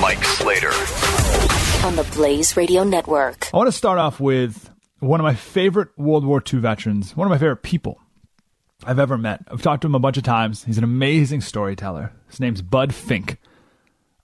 Mike Slater. On the Blaze Radio Network. I want to start off with one of my favorite World War II veterans, one of my favorite people I've ever met. I've talked to him a bunch of times. He's an amazing storyteller. His name's Bud Fink.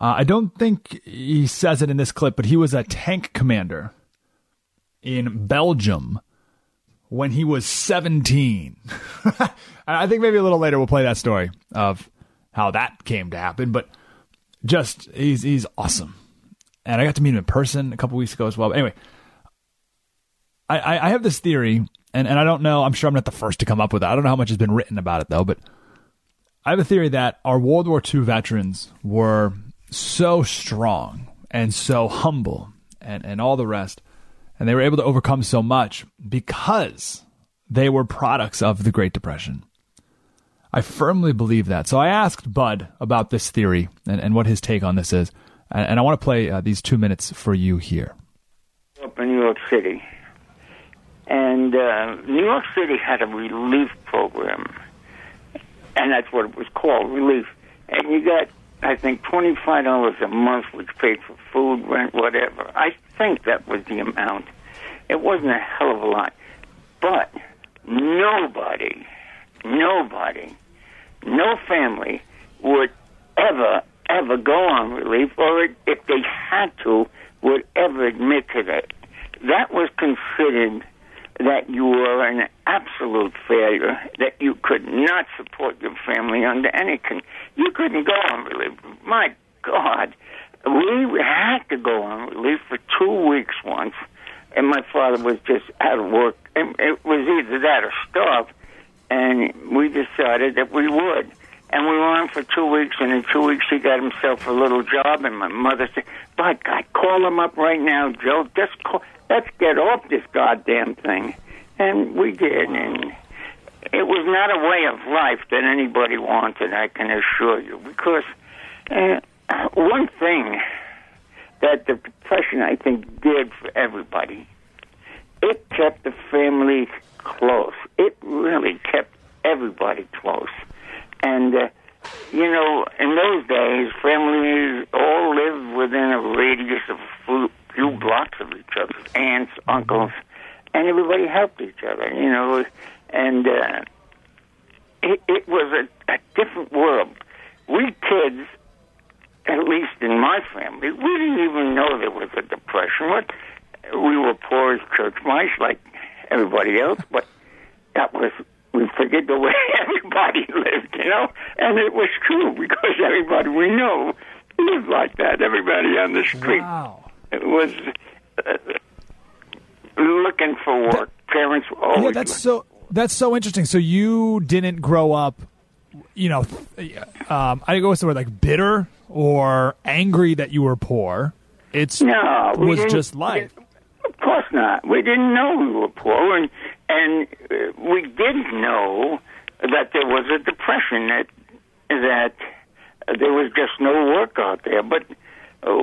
Uh, I don't think he says it in this clip, but he was a tank commander in Belgium when he was 17. I think maybe a little later we'll play that story of how that came to happen, but just he's he's awesome, and I got to meet him in person a couple weeks ago as well. But anyway, I, I, I have this theory, and, and I don't know. I'm sure I'm not the first to come up with it. I don't know how much has been written about it though, but I have a theory that our World War II veterans were so strong and so humble and, and all the rest, and they were able to overcome so much because they were products of the Great Depression. I firmly believe that. So I asked Bud about this theory and, and what his take on this is. And, and I want to play uh, these two minutes for you here. Up in New York City. And uh, New York City had a relief program. And that's what it was called, relief. And you got, I think, $25 a month, which paid for food, rent, whatever. I think that was the amount. It wasn't a hell of a lot. But nobody, nobody no family would ever, ever go on relief, or if they had to, would ever admit to that. That was considered that you were an absolute failure, that you could not support your family under any con- You couldn't go on relief. My God, we had to go on relief for two weeks once, and my father was just out of work. And it was either that or starve and we decided that we would. And we were on for two weeks, and in two weeks he got himself a little job. And my mother said, "By God, call him up right now, Joe. Just call. Let's get off this goddamn thing." And we did, and it was not a way of life that anybody wanted. I can assure you, because uh, one thing that the depression, I think, did for everybody, it kept the family close. It really kept everybody close. And, uh, you know, in those days, families all lived within a radius of a few blocks of each other aunts, uncles, and everybody helped each other, you know. And uh, it, it was a, a different world. We kids, at least in my family, we didn't even know there was a depression. What we were poor as church mice, like everybody else, but that was we figured the way everybody lived, you know, and it was true because everybody we knew lived like that. Everybody on the street wow. was uh, looking for work. That, Parents were always. Yeah, that's so. That's so interesting. So you didn't grow up, you know, um, I go with the word like bitter or angry that you were poor. It's no, was just life. Course not. We didn't know we were poor, and and uh, we didn't know that there was a depression that that there was just no work out there. But uh,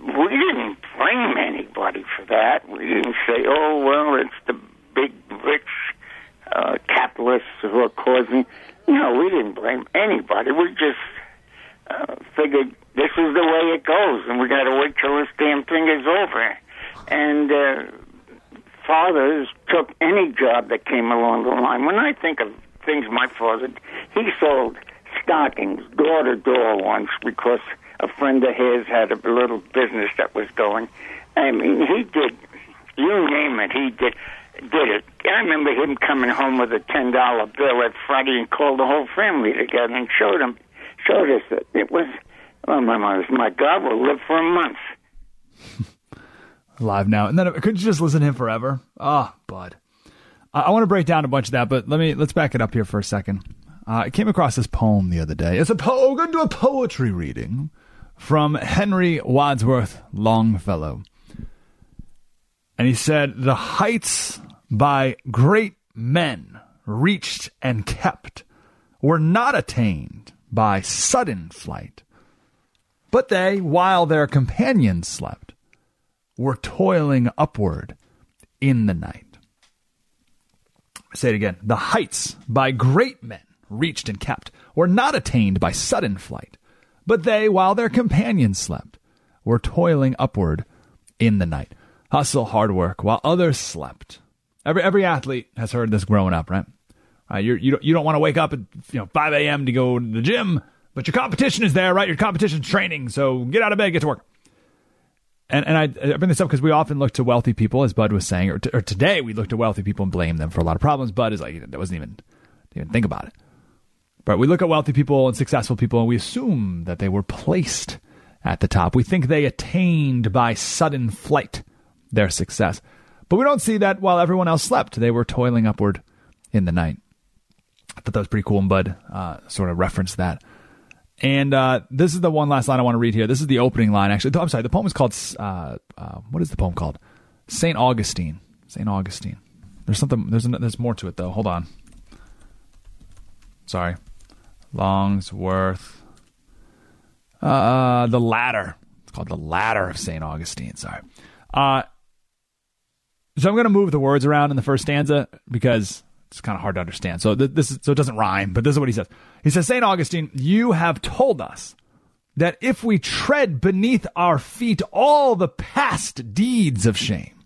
we didn't blame anybody for that. We didn't say, "Oh well, it's the big rich uh, capitalists who are causing." No, we didn't blame anybody. We just uh, figured this is the way it goes, and we got to wait till this damn thing is over. And uh, fathers took any job that came along the line. When I think of things my father, he sold stockings door to door once because a friend of his had a little business that was going. I mean, he did, you name it, he did did it. I remember him coming home with a ten dollar bill at Friday and called the whole family together and showed them, showed us that it was. Oh my mother, my God, we'll live for a month. live now. And then couldn't you just listen to him forever? Ah, oh, bud. I, I want to break down a bunch of that, but let me let's back it up here for a second. uh, I came across this poem the other day. It's a po- going to do a poetry reading from Henry Wadsworth Longfellow. And he said, The heights by great men reached and kept were not attained by sudden flight, but they, while their companions slept, were toiling upward in the night. Say it again. The heights by great men reached and kept were not attained by sudden flight, but they, while their companions slept, were toiling upward in the night. Hustle, hard work, while others slept. Every every athlete has heard this growing up, right? right you're, you don't, you don't want to wake up at you know 5 a.m. to go to the gym, but your competition is there, right? Your competition's training, so get out of bed, get to work. And, and I, I bring this up because we often look to wealthy people, as Bud was saying, or, or today we look to wealthy people and blame them for a lot of problems. Bud is like, that wasn't even, even think about it. But we look at wealthy people and successful people and we assume that they were placed at the top. We think they attained by sudden flight their success. But we don't see that while everyone else slept, they were toiling upward in the night. I thought that was pretty cool, and Bud uh, sort of referenced that. And uh, this is the one last line I want to read here. This is the opening line, actually. I'm sorry, the poem is called, uh, uh what is the poem called? St. Augustine. St. Augustine. There's something, there's, there's more to it, though. Hold on. Sorry. Longsworth. Uh, the ladder. It's called the ladder of St. Augustine. Sorry. Uh, so I'm going to move the words around in the first stanza because it's kind of hard to understand. So th- this is, so it doesn't rhyme, but this is what he says. He says, St. Augustine, you have told us that if we tread beneath our feet all the past deeds of shame,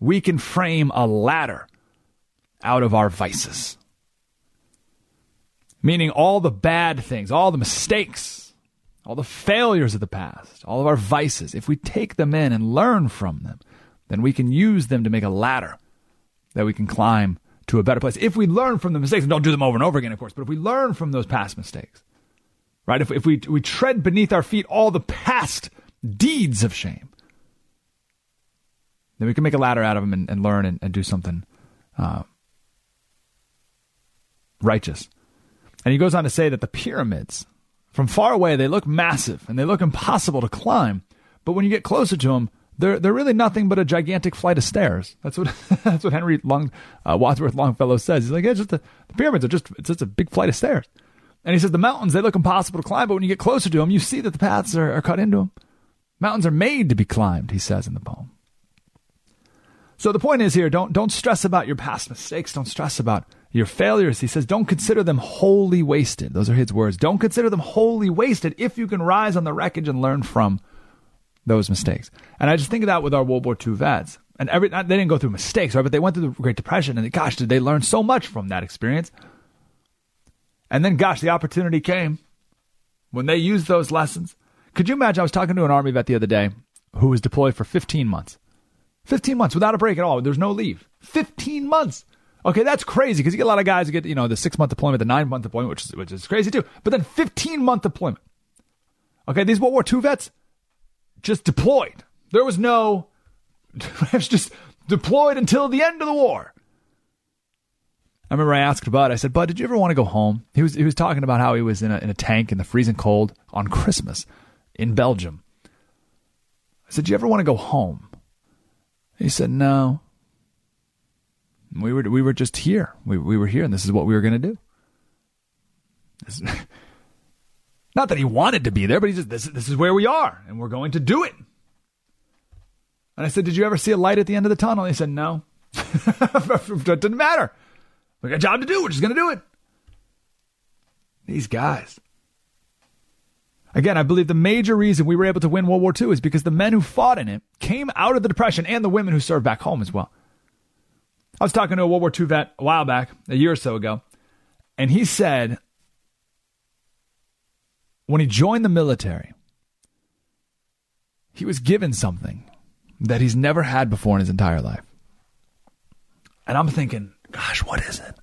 we can frame a ladder out of our vices meaning all the bad things, all the mistakes, all the failures of the past, all of our vices, if we take them in and learn from them, then we can use them to make a ladder that we can climb to a better place. If we learn from the mistakes, and don't do them over and over again, of course, but if we learn from those past mistakes, right? If, if we, we tread beneath our feet all the past deeds of shame, then we can make a ladder out of them and, and learn and, and, do something uh, righteous. And he goes on to say that the pyramids, from far away, they look massive and they look impossible to climb. But when you get closer to them, they're they're really nothing but a gigantic flight of stairs. That's what that's what Henry Long uh, Wadsworth Longfellow says. He's like, yeah, just the, the pyramids are just it's just a big flight of stairs. And he says the mountains they look impossible to climb, but when you get closer to them, you see that the paths are, are cut into them. Mountains are made to be climbed, he says in the poem. So the point is here, don't don't stress about your past mistakes. Don't stress about your failures. He says, don't consider them wholly wasted. Those are his words. Don't consider them wholly wasted if you can rise on the wreckage and learn from those mistakes. And I just think of that with our World War II vets. And every they didn't go through mistakes, right? But they went through the Great Depression, and gosh, did they learn so much from that experience? And then, gosh, the opportunity came when they used those lessons. Could you imagine? I was talking to an Army vet the other day who was deployed for 15 months. 15 months without a break at all. There's no leave. 15 months. Okay, that's crazy because you get a lot of guys who get, you know, the six month deployment, the nine month deployment, which is, which is crazy too. But then 15 month deployment. Okay, these World War II vets just deployed. There was no, it was just deployed until the end of the war. I remember I asked Bud, I said, Bud, did you ever want to go home? He was, he was talking about how he was in a, in a tank in the freezing cold on Christmas in Belgium. I said, Do you ever want to go home? He said, No. We were we were just here. We we were here, and this is what we were going to do. Not that he wanted to be there, but he just this this is where we are, and we're going to do it. And I said, "Did you ever see a light at the end of the tunnel?" he said, "No." it doesn't matter. We got a job to do. We're just going to do it. These guys. Again, I believe the major reason we were able to win World War II is because the men who fought in it came out of the Depression and the women who served back home as well. I was talking to a World War II vet a while back, a year or so ago, and he said when he joined the military, he was given something that he's never had before in his entire life. And I'm thinking, gosh, what is it?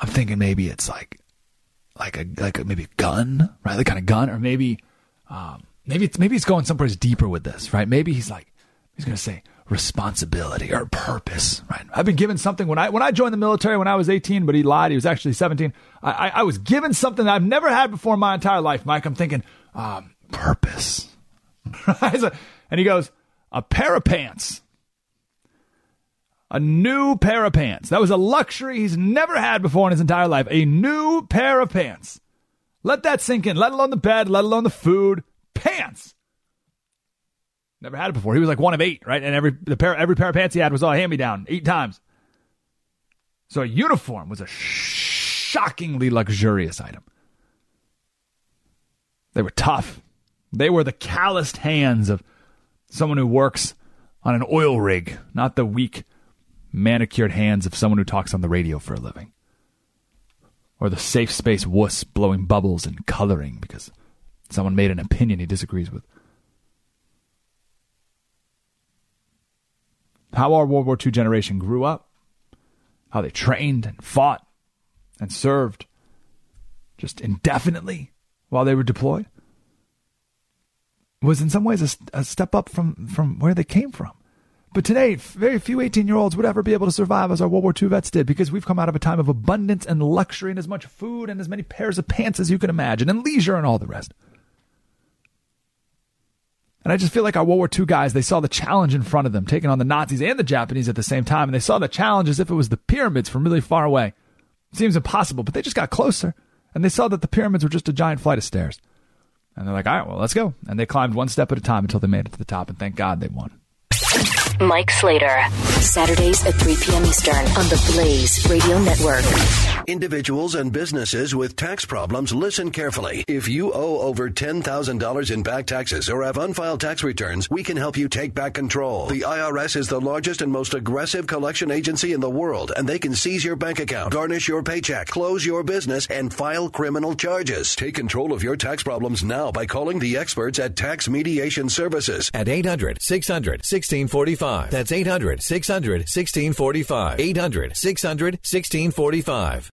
I'm thinking maybe it's like, like a like a, maybe a gun, right? The kind of gun, or maybe, um, maybe it's maybe he's going someplace deeper with this, right? Maybe he's like, he's gonna say, responsibility or purpose, right? I've been given something when I when I joined the military when I was 18, but he lied. He was actually 17. I, I, I was given something that I've never had before in my entire life, Mike. I'm thinking, um, purpose. and he goes, a pair of pants. A new pair of pants. That was a luxury he's never had before in his entire life. A new pair of pants. Let that sink in, let alone the bed, let alone the food. Pants. Never had it before. He was like one of eight, right? And every the pair every pair of pants he had was all hand me down eight times. So a uniform was a shockingly luxurious item. They were tough. They were the calloused hands of someone who works on an oil rig, not the weak, manicured hands of someone who talks on the radio for a living. Or the safe space wuss blowing bubbles and coloring because someone made an opinion he disagrees with. How our World War II generation grew up, how they trained and fought and served just indefinitely while they were deployed was in some ways a, a, step up from, from where they came from. But today, very few 18 year olds would ever be able to survive as our World War II vets did because we've come out of a time of abundance and luxury and as much food and as many pairs of pants as you can imagine and leisure and all the rest. And I just feel like our World War II guys, they saw the challenge in front of them, taking on the Nazis and the Japanese at the same time. And they saw the challenge as if it was the pyramids from really far away. Seems impossible, but they just got closer. And they saw that the pyramids were just a giant flight of stairs. And they're like, all right, well, let's go. And they climbed one step at a time until they made it to the top. And thank God they won. Mike Slater, Saturdays at 3 p.m. Eastern on the Blaze Radio Network. Individuals and businesses with tax problems, listen carefully. If you owe over $10,000 in back taxes or have unfiled tax returns, we can help you take back control. The IRS is the largest and most aggressive collection agency in the world, and they can seize your bank account, garnish your paycheck, close your business, and file criminal charges. Take control of your tax problems now by calling the experts at Tax Mediation Services at 800 600 1645. That's 800 600 1645. 800 600 1645.